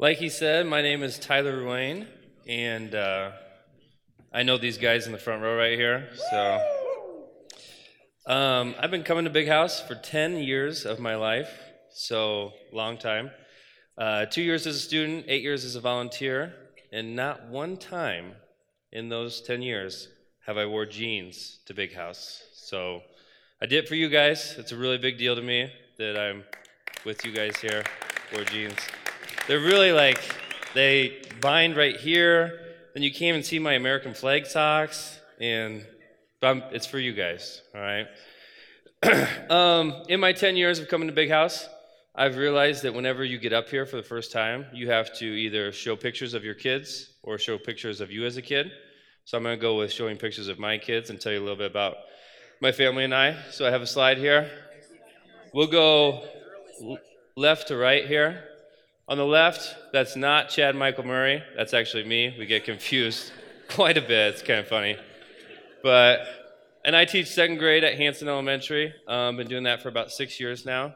Like he said, my name is Tyler Ruane, and uh, I know these guys in the front row right here. So um, I've been coming to Big House for 10 years of my life, so long time. Uh, two years as a student, eight years as a volunteer, and not one time in those 10 years have I wore jeans to Big House. So I did it for you guys. It's a really big deal to me that I'm with you guys here, wore jeans. They're really like, they bind right here. Then you can't even see my American flag socks. And I'm, it's for you guys, all right? um, in my 10 years of coming to Big House, I've realized that whenever you get up here for the first time, you have to either show pictures of your kids or show pictures of you as a kid. So I'm going to go with showing pictures of my kids and tell you a little bit about my family and I. So I have a slide here. We'll go left to right here. On the left, that's not Chad Michael Murray. That's actually me. We get confused quite a bit. It's kind of funny. But, and I teach second grade at Hansen Elementary. Um, been doing that for about six years now.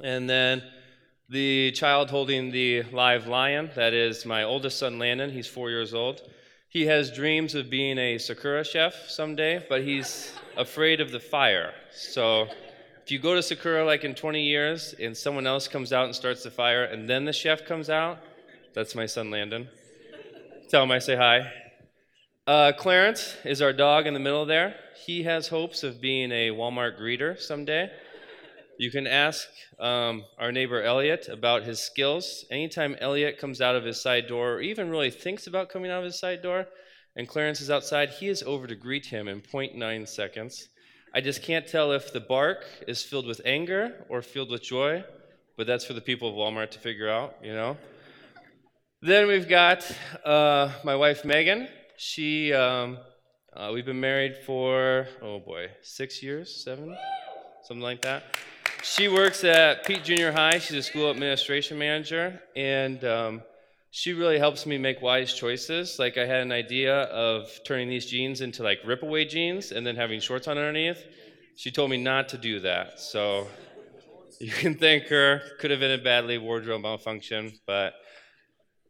And then the child holding the live lion, that is my oldest son, Landon. He's four years old. He has dreams of being a Sakura chef someday, but he's afraid of the fire. So if you go to Sakura like in 20 years and someone else comes out and starts the fire and then the chef comes out, that's my son Landon. Tell him I say hi. Uh, Clarence is our dog in the middle there. He has hopes of being a Walmart greeter someday. You can ask um, our neighbor Elliot about his skills. Anytime Elliot comes out of his side door, or even really thinks about coming out of his side door, and Clarence is outside, he is over to greet him in 0.9 seconds. I just can't tell if the bark is filled with anger or filled with joy, but that's for the people of Walmart to figure out, you know? Then we've got uh, my wife Megan. She, um, uh, we've been married for, oh boy, six years, seven, something like that. She works at Peet Junior High. She's a school administration manager, and um, she really helps me make wise choices. Like I had an idea of turning these jeans into like rip away jeans and then having shorts on underneath. She told me not to do that. So you can thank her. Could have been a badly wardrobe malfunction, but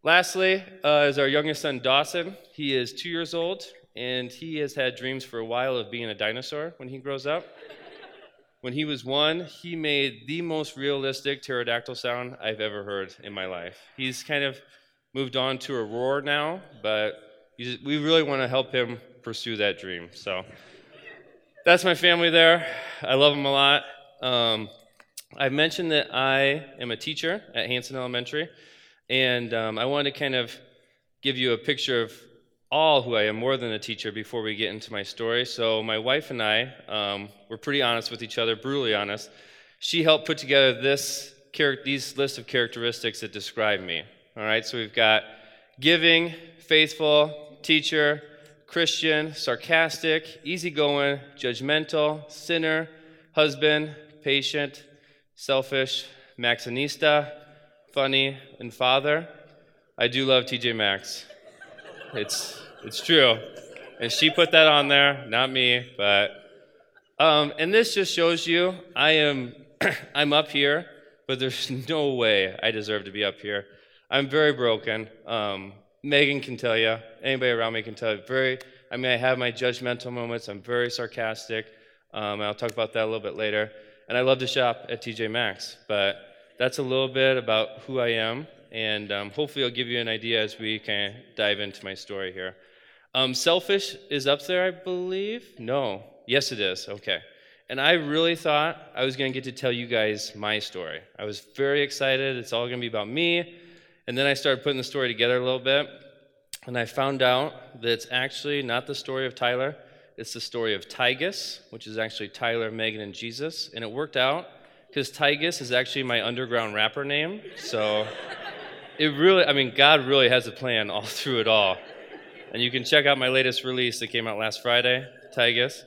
lastly uh, is our youngest son Dawson. He is two years old and he has had dreams for a while of being a dinosaur when he grows up. When he was one, he made the most realistic pterodactyl sound I've ever heard in my life. He's kind of moved on to a roar now, but we really want to help him pursue that dream. So that's my family there. I love them a lot. Um, I mentioned that I am a teacher at Hansen Elementary, and um, I wanted to kind of give you a picture of all who I am, more than a teacher, before we get into my story. So, my wife and I um, were pretty honest with each other, brutally honest. She helped put together this these list of characteristics that describe me. All right, so we've got giving, faithful, teacher, Christian, sarcastic, easygoing, judgmental, sinner, husband, patient, selfish, Maxxinista, funny, and father. I do love TJ Maxx. It's it's true, and she put that on there, not me. But um, and this just shows you I am I'm up here, but there's no way I deserve to be up here. I'm very broken. Um, Megan can tell you. Anybody around me can tell you. Very. I mean, I have my judgmental moments. I'm very sarcastic. Um, I'll talk about that a little bit later. And I love to shop at TJ Maxx. But that's a little bit about who I am, and um, hopefully, I'll give you an idea as we kind of dive into my story here. Um, selfish is up there, I believe. No. Yes, it is. Okay. And I really thought I was going to get to tell you guys my story. I was very excited. It's all going to be about me. And then I started putting the story together a little bit, and I found out that it's actually not the story of Tyler, it's the story of Tygus, which is actually Tyler, Megan, and Jesus. And it worked out because Tygus is actually my underground rapper name. So it really, I mean, God really has a plan all through it all. And you can check out my latest release that came out last Friday, Tygus.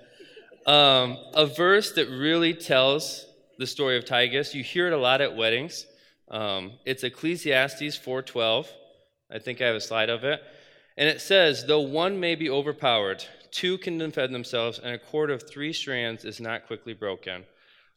Um, a verse that really tells the story of Tygus. You hear it a lot at weddings. Um, it's Ecclesiastes 4:12. I think I have a slide of it. And it says, "Though one may be overpowered, two can defend themselves, and a cord of three strands is not quickly broken."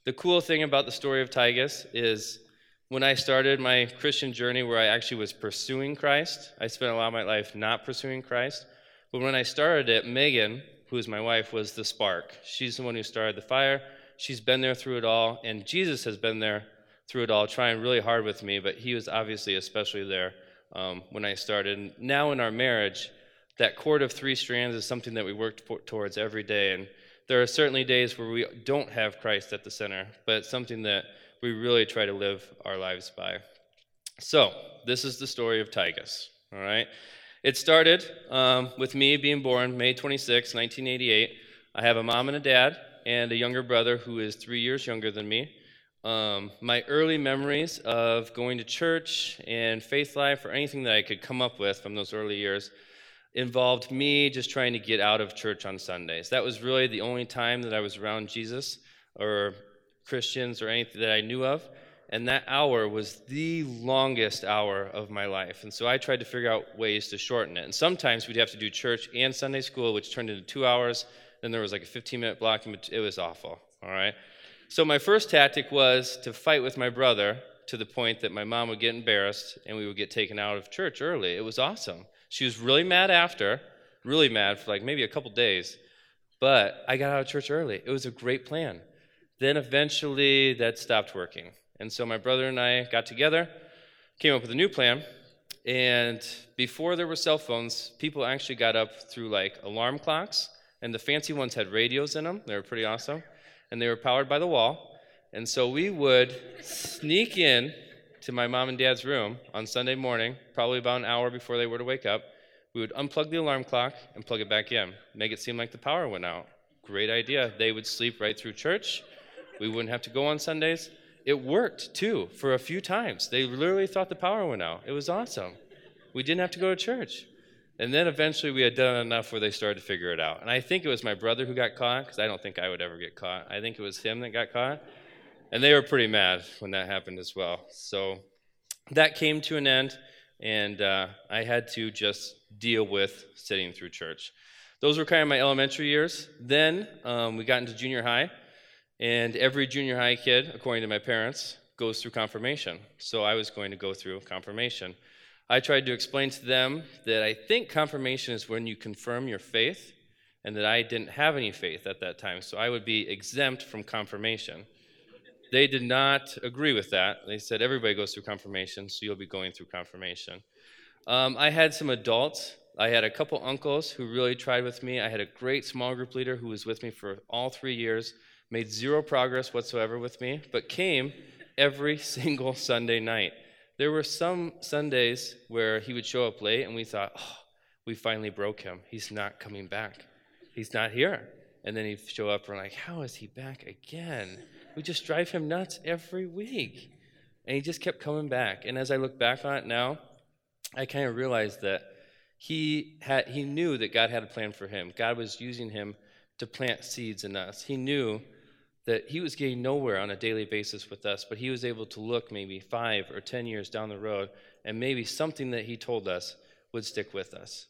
The cool thing about the story of Tygus is when I started my Christian journey, where I actually was pursuing Christ, I spent a lot of my life not pursuing Christ. But when I started it, Megan, who is my wife, was the spark. She's the one who started the fire. She's been there through it all, and Jesus has been there through it all, trying really hard with me, but he was obviously especially there um, when I started. And now in our marriage, that cord of three strands is something that we work towards every day. And there are certainly days where we don't have Christ at the center, but it's something that we really try to live our lives by. So, this is the story of Tygus, all right? It started um, with me being born May 26, 1988. I have a mom and a dad, and a younger brother who is three years younger than me. Um, my early memories of going to church and faith life, or anything that I could come up with from those early years, involved me just trying to get out of church on Sundays. That was really the only time that I was around Jesus or Christians or anything that I knew of. And that hour was the longest hour of my life. And so I tried to figure out ways to shorten it. And sometimes we'd have to do church and Sunday school, which turned into two hours. Then there was like a 15 minute block. And it was awful. All right. So my first tactic was to fight with my brother to the point that my mom would get embarrassed and we would get taken out of church early. It was awesome. She was really mad after, really mad for like maybe a couple days. But I got out of church early. It was a great plan. Then eventually that stopped working. And so my brother and I got together, came up with a new plan. And before there were cell phones, people actually got up through like alarm clocks. And the fancy ones had radios in them. They were pretty awesome. And they were powered by the wall. And so we would sneak in to my mom and dad's room on Sunday morning, probably about an hour before they were to wake up. We would unplug the alarm clock and plug it back in, make it seem like the power went out. Great idea. They would sleep right through church. We wouldn't have to go on Sundays. It worked too for a few times. They literally thought the power went out. It was awesome. We didn't have to go to church. And then eventually we had done enough where they started to figure it out. And I think it was my brother who got caught, because I don't think I would ever get caught. I think it was him that got caught. And they were pretty mad when that happened as well. So that came to an end, and uh, I had to just deal with sitting through church. Those were kind of my elementary years. Then um, we got into junior high, and every junior high kid, according to my parents, goes through confirmation. So I was going to go through confirmation. I tried to explain to them that I think confirmation is when you confirm your faith, and that I didn't have any faith at that time, so I would be exempt from confirmation. They did not agree with that. They said everybody goes through confirmation, so you'll be going through confirmation. Um, I had some adults. I had a couple uncles who really tried with me. I had a great small group leader who was with me for all three years, made zero progress whatsoever with me, but came every single Sunday night. There were some Sundays where he would show up late, and we thought, oh, we finally broke him. He's not coming back. He's not here. And then he'd show up, and we're like, how is he back again? We just drive him nuts every week. And he just kept coming back. And as I look back on it now, I kind of realized that he had he knew that God had a plan for him. God was using him to plant seeds in us. He knew that he was getting nowhere on a daily basis with us, but he was able to look maybe five or ten years down the road, and maybe something that he told us would stick with us.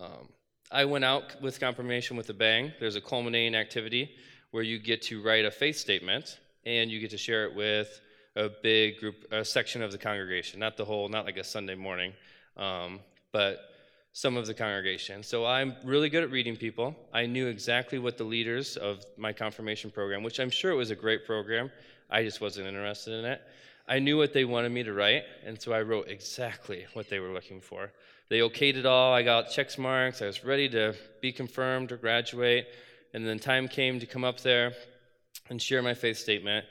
Um, I went out with confirmation with a bang. There's a culminating activity where you get to write a faith statement and you get to share it with a big group, a section of the congregation, not the whole, not like a Sunday morning, um, but some of the congregation. So I'm really good at reading people. I knew exactly what the leaders of my confirmation program, which I'm sure it was a great program, I just wasn't interested in it. I knew what they wanted me to write, and so I wrote exactly what they were looking for. They okayed it all. I got checks marks. I was ready to be confirmed or graduate. And then time came to come up there and share my faith statement.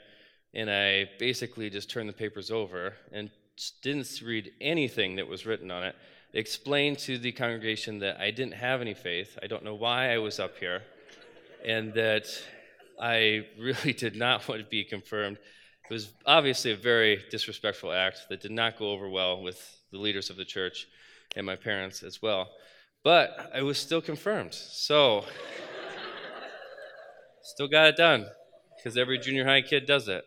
And I basically just turned the papers over and didn't read anything that was written on it. Explained to the congregation that I didn't have any faith. I don't know why I was up here. And that I really did not want to be confirmed. It was obviously a very disrespectful act that did not go over well with the leaders of the church and my parents as well. But I was still confirmed. So, still got it done because every junior high kid does it.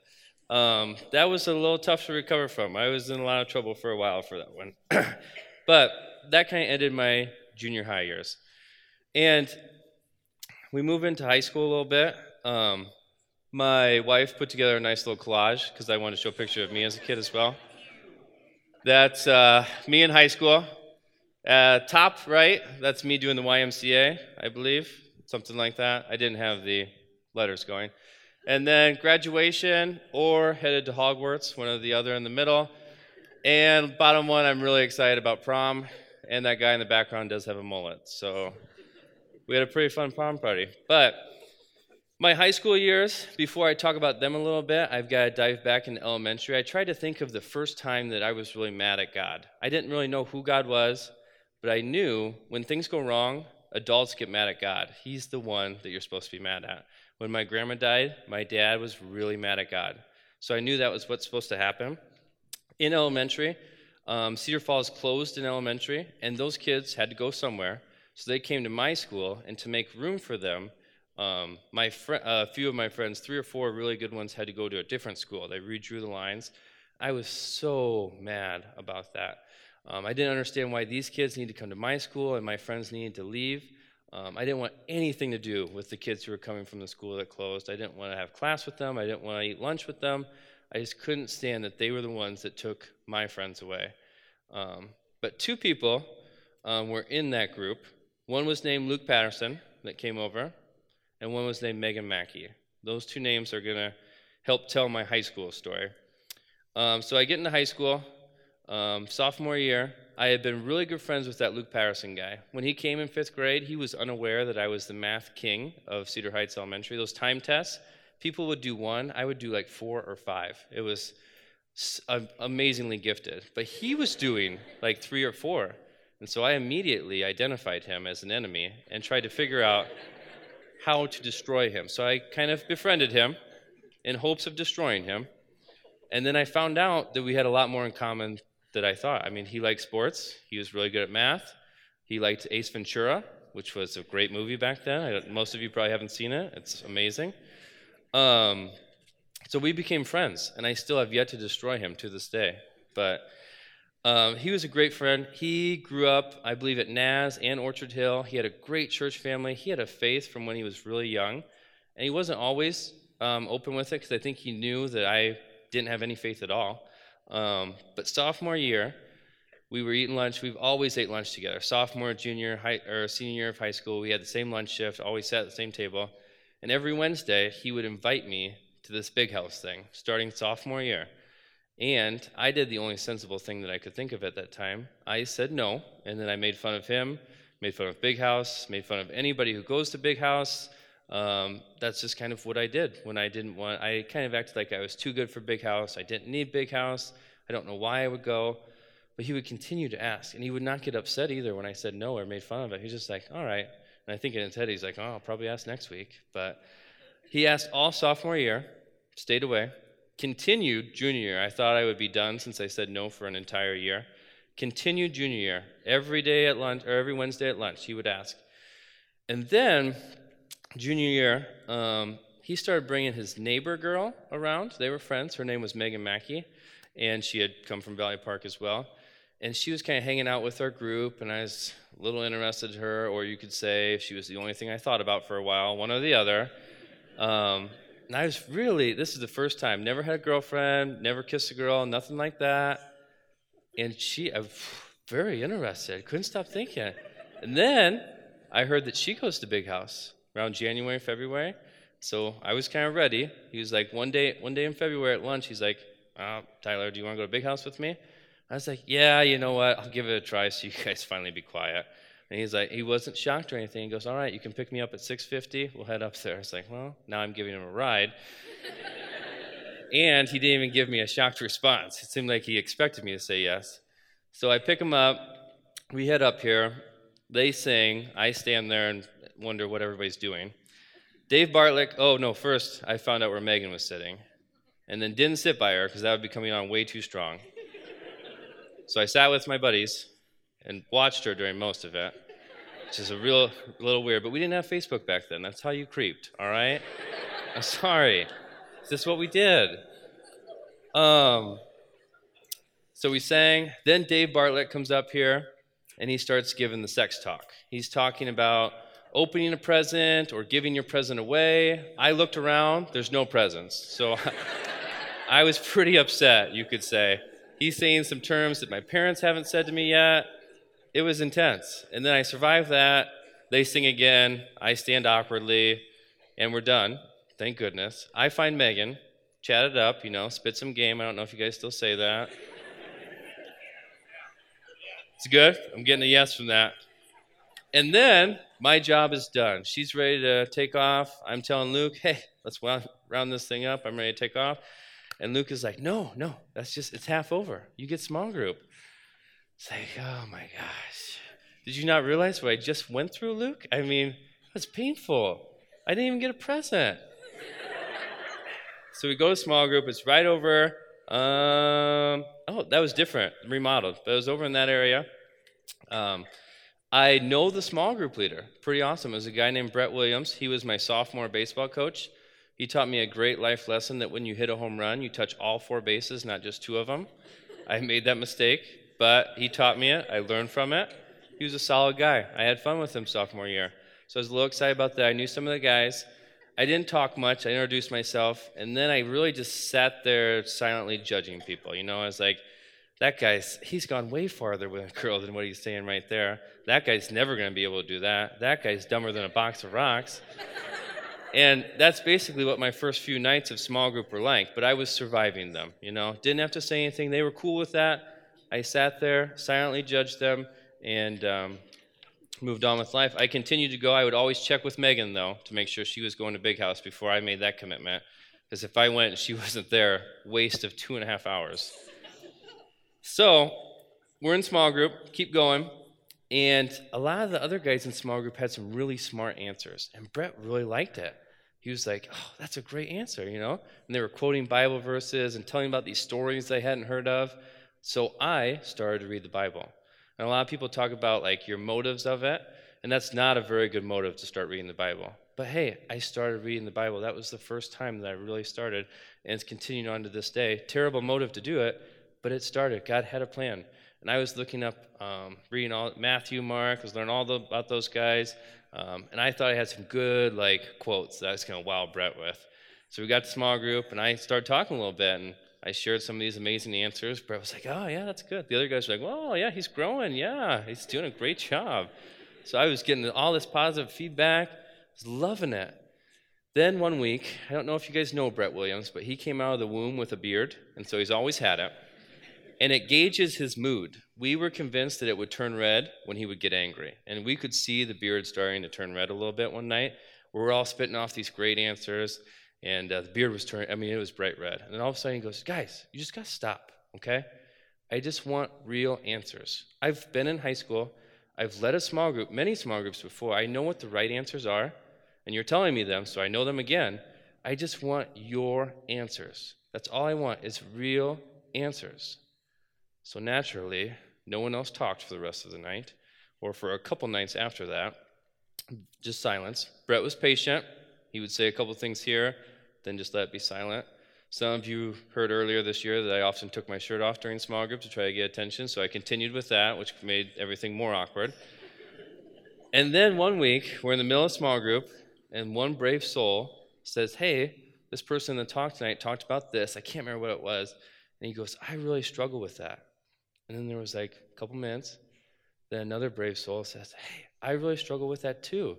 Um, that was a little tough to recover from. I was in a lot of trouble for a while for that one. but that kind of ended my junior high years. And we move into high school a little bit. Um, my wife put together a nice little collage because I wanted to show a picture of me as a kid as well. That's uh, me in high school. Uh, top right, that's me doing the YMCA, I believe, something like that. I didn't have the letters going. And then graduation or headed to Hogwarts, one or the other in the middle. And bottom one, I'm really excited about prom. And that guy in the background does have a mullet. So we had a pretty fun prom party. But my high school years, before I talk about them a little bit, I've got to dive back into elementary. I tried to think of the first time that I was really mad at God. I didn't really know who God was, but I knew when things go wrong, adults get mad at God. He's the one that you're supposed to be mad at. When my grandma died, my dad was really mad at God. So I knew that was what's supposed to happen. In elementary, um, Cedar Falls closed in elementary, and those kids had to go somewhere. So they came to my school, and to make room for them, um, my fr- a uh, few of my friends, three or four really good ones, had to go to a different school. They redrew the lines. I was so mad about that. Um, I didn't understand why these kids needed to come to my school and my friends needed to leave. Um, I didn't want anything to do with the kids who were coming from the school that closed. I didn't want to have class with them. I didn't want to eat lunch with them. I just couldn't stand that they were the ones that took my friends away. Um, but two people um, were in that group. One was named Luke Patterson that came over, and one was named Megan Mackey. Those two names are going to help tell my high school story. Um, so I get into high school, um, sophomore year. I had been really good friends with that Luke Patterson guy. When he came in fifth grade, he was unaware that I was the math king of Cedar Heights Elementary. Those time tests, people would do one, I would do like four or five. It was amazingly gifted. But he was doing like three or four. And so I immediately identified him as an enemy and tried to figure out how to destroy him. So I kind of befriended him in hopes of destroying him. And then I found out that we had a lot more in common than I thought. I mean, he liked sports, he was really good at math, he liked Ace Ventura, which was a great movie back then. Most of you probably haven't seen it, it's amazing. Um, so we became friends, and I still have yet to destroy him to this day. But um, he was a great friend. He grew up, I believe, at Naz and Orchard Hill. He had a great church family. He had a faith from when he was really young, and he wasn't always um, open with it because I think he knew that I didn't have any faith at all. Um, but sophomore year, we were eating lunch. We've always ate lunch together. Sophomore, junior, high, or senior year of high school, we had the same lunch shift. Always sat at the same table. And every Wednesday, he would invite me to this big house thing, starting sophomore year. And I did the only sensible thing that I could think of at that time. I said no, and then I made fun of him, made fun of Big House, made fun of anybody who goes to Big House. Um, that's just kind of what I did when I didn't want. I kind of acted like I was too good for Big House. I didn't need Big House. I don't know why I would go, but he would continue to ask, and he would not get upset either when I said no or made fun of it. He's just like, "All right." And I think in his head he's like, "Oh, I'll probably ask next week." But he asked all sophomore year, stayed away, continued junior year. I thought I would be done since I said no for an entire year. Continued junior year. Every day at lunch, or every Wednesday at lunch, he would ask. And then junior year, um, he started bringing his neighbor girl around. They were friends. Her name was Megan Mackey, and she had come from Valley Park as well. And she was kind of hanging out with our group, and I was a little interested in her, or you could say she was the only thing I thought about for a while, one or the other. Um, and I was really, this is the first time, never had a girlfriend, never kissed a girl, nothing like that. And she, I was very interested, couldn't stop thinking. And then I heard that she goes to Big House around January, February. So I was kind of ready. He was like, one day, one day in February at lunch, he's like, oh, Tyler, do you want to go to Big House with me? I was like, yeah, you know what? I'll give it a try so you guys finally be quiet. And he's like, he wasn't shocked or anything. He goes, all right, you can pick me up at 6.50. We'll head up there. It's like, well, now I'm giving him a ride. and he didn't even give me a shocked response. It seemed like he expected me to say yes. So I pick him up. We head up here. They sing. I stand there and wonder what everybody's doing. Dave Bartlett, oh no, first I found out where Megan was sitting. And then didn't sit by her because that would be coming on way too strong. So I sat with my buddies and watched her during most of it, which is a real little weird. But we didn't have Facebook back then. That's how you creeped, all right? I'm sorry. Is This is what we did. Um, so we sang. Then Dave Bartlett comes up here and he starts giving the sex talk. He's talking about opening a present or giving your present away. I looked around, there's no presents. So I was pretty upset, you could say. He's saying some terms that my parents haven't said to me yet. It was intense. And then I survive that. They sing again. I stand awkwardly, and we're done. Thank goodness. I find Megan, chat it up, you know, spit some game. I don't know if you guys still say that. It's good. I'm getting a yes from that. And then my job is done. She's ready to take off. I'm telling Luke, hey, let's round this thing up. I'm ready to take off. And Luke is like, no, no, that's just, it's half over. You get small group. It's like, oh my gosh. Did you not realize what I just went through, Luke? I mean, that's painful. I didn't even get a present. so we go to small group. It's right over. Um, oh, that was different, remodeled, but it was over in that area. Um, I know the small group leader. Pretty awesome. It was a guy named Brett Williams. He was my sophomore baseball coach. He taught me a great life lesson that when you hit a home run, you touch all four bases, not just two of them. I made that mistake, but he taught me it. I learned from it. He was a solid guy. I had fun with him sophomore year. So I was a little excited about that. I knew some of the guys. I didn't talk much. I introduced myself, and then I really just sat there silently judging people. You know, I was like, that guy's, he's gone way farther with a girl than what he's saying right there. That guy's never going to be able to do that. That guy's dumber than a box of rocks. And that's basically what my first few nights of small group were like, but I was surviving them, you know. Didn't have to say anything. They were cool with that. I sat there, silently judged them, and um, moved on with life. I continued to go. I would always check with Megan, though, to make sure she was going to Big House before I made that commitment. Because if I went and she wasn't there, waste of two and a half hours. So we're in small group, keep going. And a lot of the other guys in small group had some really smart answers, and Brett really liked it he was like, Oh, that's a great answer, you know? And they were quoting Bible verses and telling about these stories they hadn't heard of. So I started to read the Bible. And a lot of people talk about like your motives of it, and that's not a very good motive to start reading the Bible. But hey, I started reading the Bible. That was the first time that I really started, and it's continuing on to this day. Terrible motive to do it, but it started. God had a plan. And I was looking up, um, reading all Matthew, Mark, I was learning all the, about those guys. Um, and I thought I had some good like quotes that I was going to wow Brett with. So we got to small group, and I started talking a little bit, and I shared some of these amazing answers. Brett was like, "Oh yeah, that's good." The other guys were like, "Well, yeah, he's growing. Yeah, he's doing a great job." So I was getting all this positive feedback. I was loving it. Then one week, I don't know if you guys know Brett Williams, but he came out of the womb with a beard, and so he's always had it and it gauges his mood. We were convinced that it would turn red when he would get angry. And we could see the beard starting to turn red a little bit one night. We were all spitting off these great answers, and uh, the beard was turning, I mean, it was bright red. And then all of a sudden he goes, Guys, you just got to stop, okay? I just want real answers. I've been in high school, I've led a small group, many small groups before. I know what the right answers are, and you're telling me them, so I know them again. I just want your answers. That's all I want is real answers. So naturally, no one else talked for the rest of the night, or for a couple nights after that. Just silence. Brett was patient. He would say a couple things here, then just let it be silent. Some of you heard earlier this year that I often took my shirt off during small group to try to get attention, so I continued with that, which made everything more awkward. And then one week, we're in the middle of small group, and one brave soul says, Hey, this person that talked tonight talked about this. I can't remember what it was. And he goes, I really struggle with that. And then there was like a couple minutes. Then another brave soul says, Hey, I really struggle with that too.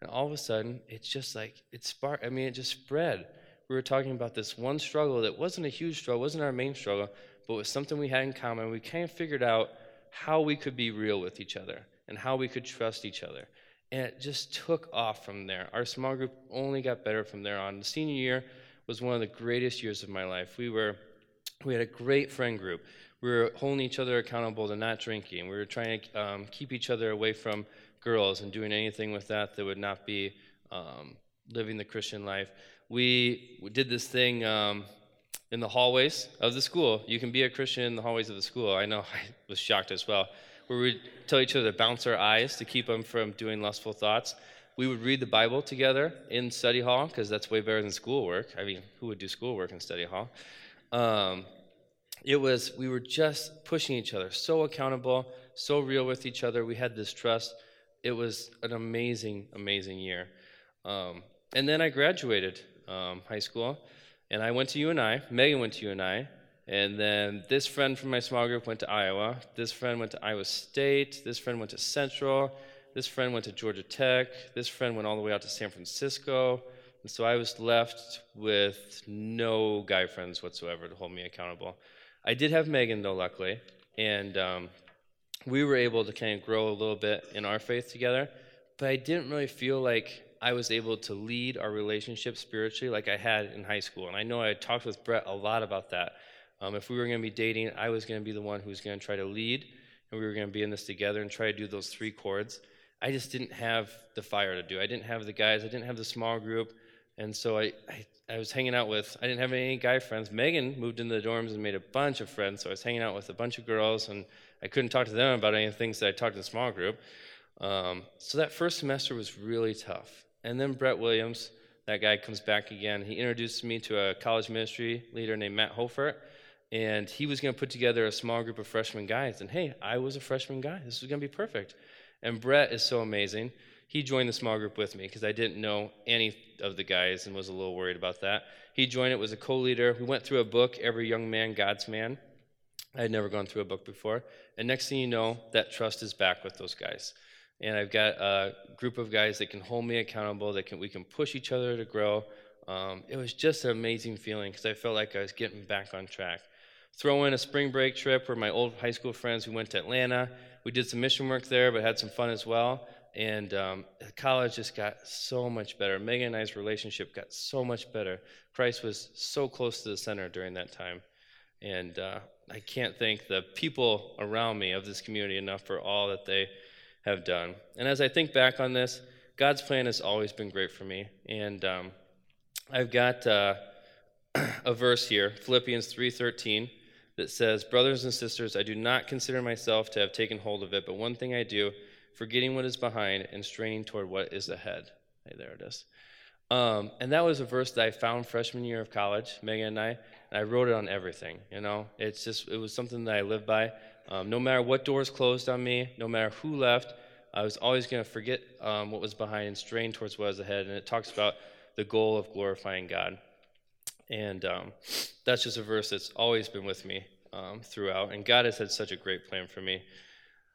And all of a sudden, it's just like, it sparked. I mean, it just spread. We were talking about this one struggle that wasn't a huge struggle, wasn't our main struggle, but was something we had in common. We kind of figured out how we could be real with each other and how we could trust each other. And it just took off from there. Our small group only got better from there on. The senior year was one of the greatest years of my life. We were we had a great friend group we were holding each other accountable to not drinking. We were trying to um, keep each other away from girls and doing anything with that that would not be um, living the Christian life. We, we did this thing um, in the hallways of the school. You can be a Christian in the hallways of the school. I know I was shocked as well. Where we'd tell each other to bounce our eyes to keep them from doing lustful thoughts. We would read the Bible together in study hall because that's way better than schoolwork. I mean, who would do schoolwork in study hall? Um, it was we were just pushing each other so accountable so real with each other we had this trust it was an amazing amazing year um, and then i graduated um, high school and i went to uni megan went to uni And then this friend from my small group went to Iowa. This friend went to Iowa State. This friend went to Central. This friend went to Georgia Tech. This friend went all the way out to San Francisco. And so I was left with no guy friends whatsoever to hold me accountable. I did have Megan, though, luckily. And um, we were able to kind of grow a little bit in our faith together. But I didn't really feel like I was able to lead our relationship spiritually like I had in high school. And I know I talked with Brett a lot about that. Um, if we were going to be dating, I was going to be the one who was going to try to lead, and we were going to be in this together and try to do those three chords. I just didn't have the fire to do. I didn't have the guys. I didn't have the small group, and so I, I, I was hanging out with. I didn't have any guy friends. Megan moved into the dorms and made a bunch of friends, so I was hanging out with a bunch of girls, and I couldn't talk to them about any things that I talked in the small group. Um, so that first semester was really tough. And then Brett Williams, that guy comes back again. He introduced me to a college ministry leader named Matt Hofert and he was going to put together a small group of freshman guys. And hey, I was a freshman guy. This was going to be perfect. And Brett is so amazing. He joined the small group with me because I didn't know any of the guys and was a little worried about that. He joined it, was a co leader. We went through a book, Every Young Man, God's Man. I had never gone through a book before. And next thing you know, that trust is back with those guys. And I've got a group of guys that can hold me accountable, that can, we can push each other to grow. Um, it was just an amazing feeling because I felt like I was getting back on track. Throw in a spring break trip where my old high school friends, we went to Atlanta. We did some mission work there, but had some fun as well. And um, college just got so much better. Megan and I's relationship got so much better. Christ was so close to the center during that time. And uh, I can't thank the people around me of this community enough for all that they have done. And as I think back on this, God's plan has always been great for me. And um, I've got uh, a verse here, Philippians 3:13 that says, Brothers and sisters, I do not consider myself to have taken hold of it, but one thing I do, forgetting what is behind and straining toward what is ahead. Hey, there it is. Um, and that was a verse that I found freshman year of college, Megan and I, and I wrote it on everything. You know, it's just, it was something that I lived by. Um, no matter what doors closed on me, no matter who left, I was always going to forget um, what was behind and strain towards what was ahead. And it talks about the goal of glorifying God. And um, that's just a verse that's always been with me um, throughout. And God has had such a great plan for me.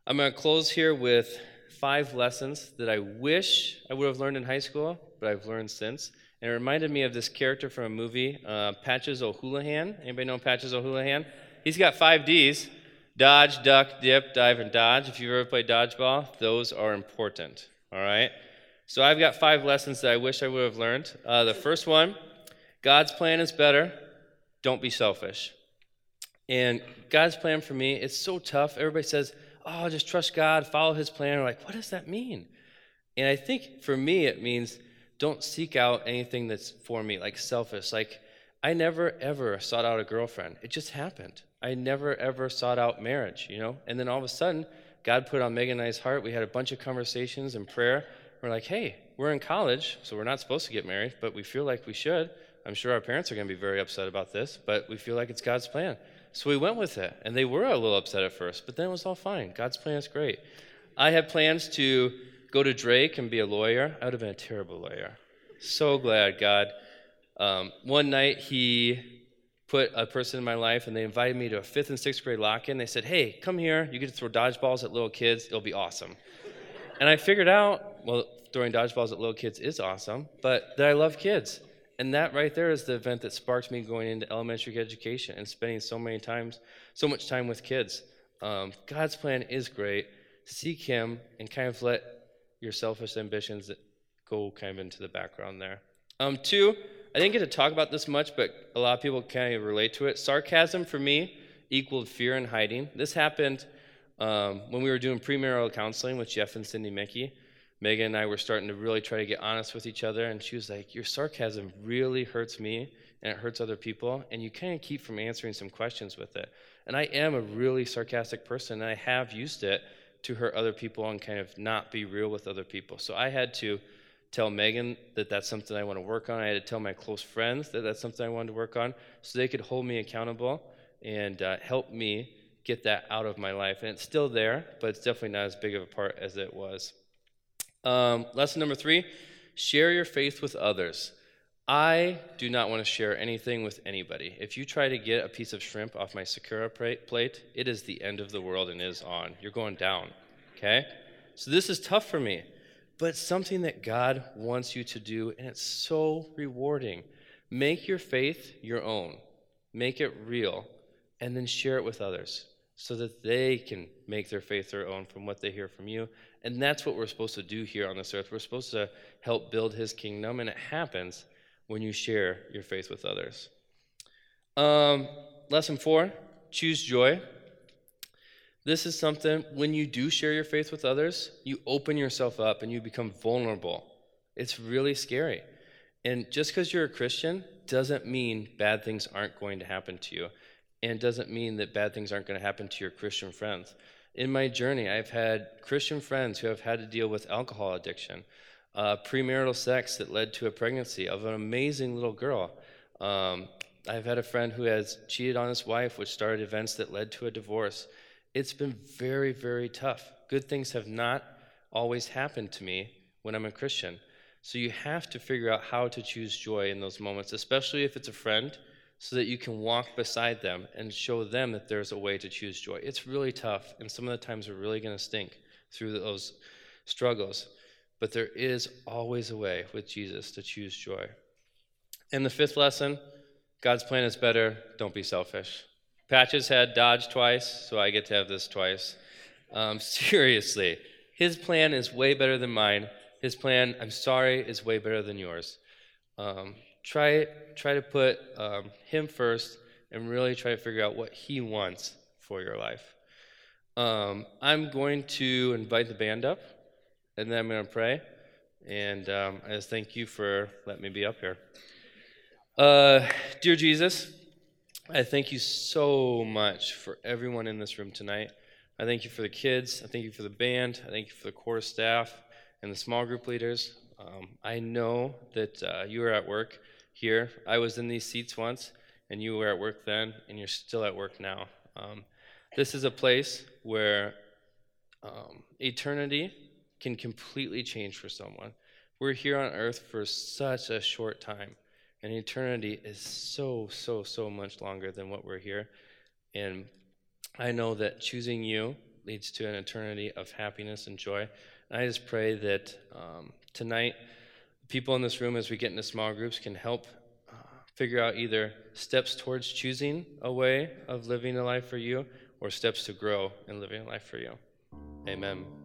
I'm going to close here with five lessons that I wish I would have learned in high school, but I've learned since. And it reminded me of this character from a movie, uh, Patches O'Houlihan. Anybody know Patches O'Houlihan? He's got five D's dodge, duck, dip, dive, and dodge. If you've ever played dodgeball, those are important. All right? So I've got five lessons that I wish I would have learned. Uh, the first one God's plan is better. Don't be selfish. And God's plan for me, it's so tough. Everybody says, oh, just trust God, follow his plan. We're like, what does that mean? And I think for me, it means don't seek out anything that's for me, like selfish. Like, I never ever sought out a girlfriend. It just happened. I never ever sought out marriage, you know? And then all of a sudden, God put on Megan and I's heart. We had a bunch of conversations and prayer. We're like, hey, we're in college, so we're not supposed to get married, but we feel like we should. I'm sure our parents are going to be very upset about this, but we feel like it's God's plan. So we went with it. And they were a little upset at first, but then it was all fine. God's plan is great. I had plans to go to Drake and be a lawyer. I would have been a terrible lawyer. So glad God. Um, one night he put a person in my life and they invited me to a fifth and sixth grade lock in. They said, Hey, come here. You get to throw dodgeballs at little kids. It'll be awesome. And I figured out, well, throwing dodgeballs at little kids is awesome, but that I love kids and that right there is the event that sparked me going into elementary education and spending so many times, so much time with kids. Um, God's plan is great. Seek Him and kind of let your selfish ambitions go kind of into the background there. Um, two, I didn't get to talk about this much, but a lot of people kind of relate to it. Sarcasm for me equaled fear and hiding. This happened um, when we were doing premarital counseling with Jeff and Cindy Mickey. Megan and I were starting to really try to get honest with each other, and she was like, Your sarcasm really hurts me and it hurts other people, and you kind of keep from answering some questions with it. And I am a really sarcastic person, and I have used it to hurt other people and kind of not be real with other people. So I had to tell Megan that that's something I want to work on. I had to tell my close friends that that's something I wanted to work on so they could hold me accountable and uh, help me get that out of my life. And it's still there, but it's definitely not as big of a part as it was. Um, lesson number three share your faith with others. I do not want to share anything with anybody. If you try to get a piece of shrimp off my Sakura plate, it is the end of the world and is on. You're going down. Okay? So this is tough for me, but something that God wants you to do, and it's so rewarding. Make your faith your own, make it real, and then share it with others so that they can make their faith their own from what they hear from you. And that's what we're supposed to do here on this earth. We're supposed to help build his kingdom, and it happens when you share your faith with others. Um, lesson four choose joy. This is something, when you do share your faith with others, you open yourself up and you become vulnerable. It's really scary. And just because you're a Christian doesn't mean bad things aren't going to happen to you, and doesn't mean that bad things aren't going to happen to your Christian friends. In my journey, I've had Christian friends who have had to deal with alcohol addiction uh, premarital sex that led to a pregnancy of an amazing little girl. Um, I've had a friend who has cheated on his wife, which started events that led to a divorce. It's been very, very tough. Good things have not always happened to me when I'm a Christian. So you have to figure out how to choose joy in those moments, especially if it's a friend, so that you can walk beside them and show them that there's a way to choose joy. It's really tough, and some of the times we're really going to stink through those struggles. But there is always a way with Jesus to choose joy. And the fifth lesson God's plan is better. Don't be selfish. Patches had Dodge twice, so I get to have this twice. Um, seriously, his plan is way better than mine. His plan, I'm sorry, is way better than yours. Um, try, try to put um, him first and really try to figure out what he wants for your life. Um, I'm going to invite the band up and then I'm going to pray. And um, I just thank you for letting me be up here. Uh, dear Jesus, I thank you so much for everyone in this room tonight. I thank you for the kids. I thank you for the band. I thank you for the core staff and the small group leaders. Um, I know that uh, you are at work here. I was in these seats once, and you were at work then, and you're still at work now. Um, this is a place where um, eternity can completely change for someone. We're here on earth for such a short time, and eternity is so, so, so much longer than what we're here. And I know that choosing you leads to an eternity of happiness and joy. And I just pray that um, tonight, people in this room, as we get into small groups, can help uh, figure out either steps towards choosing a way of living a life for you or steps to grow in living a life for you. Amen.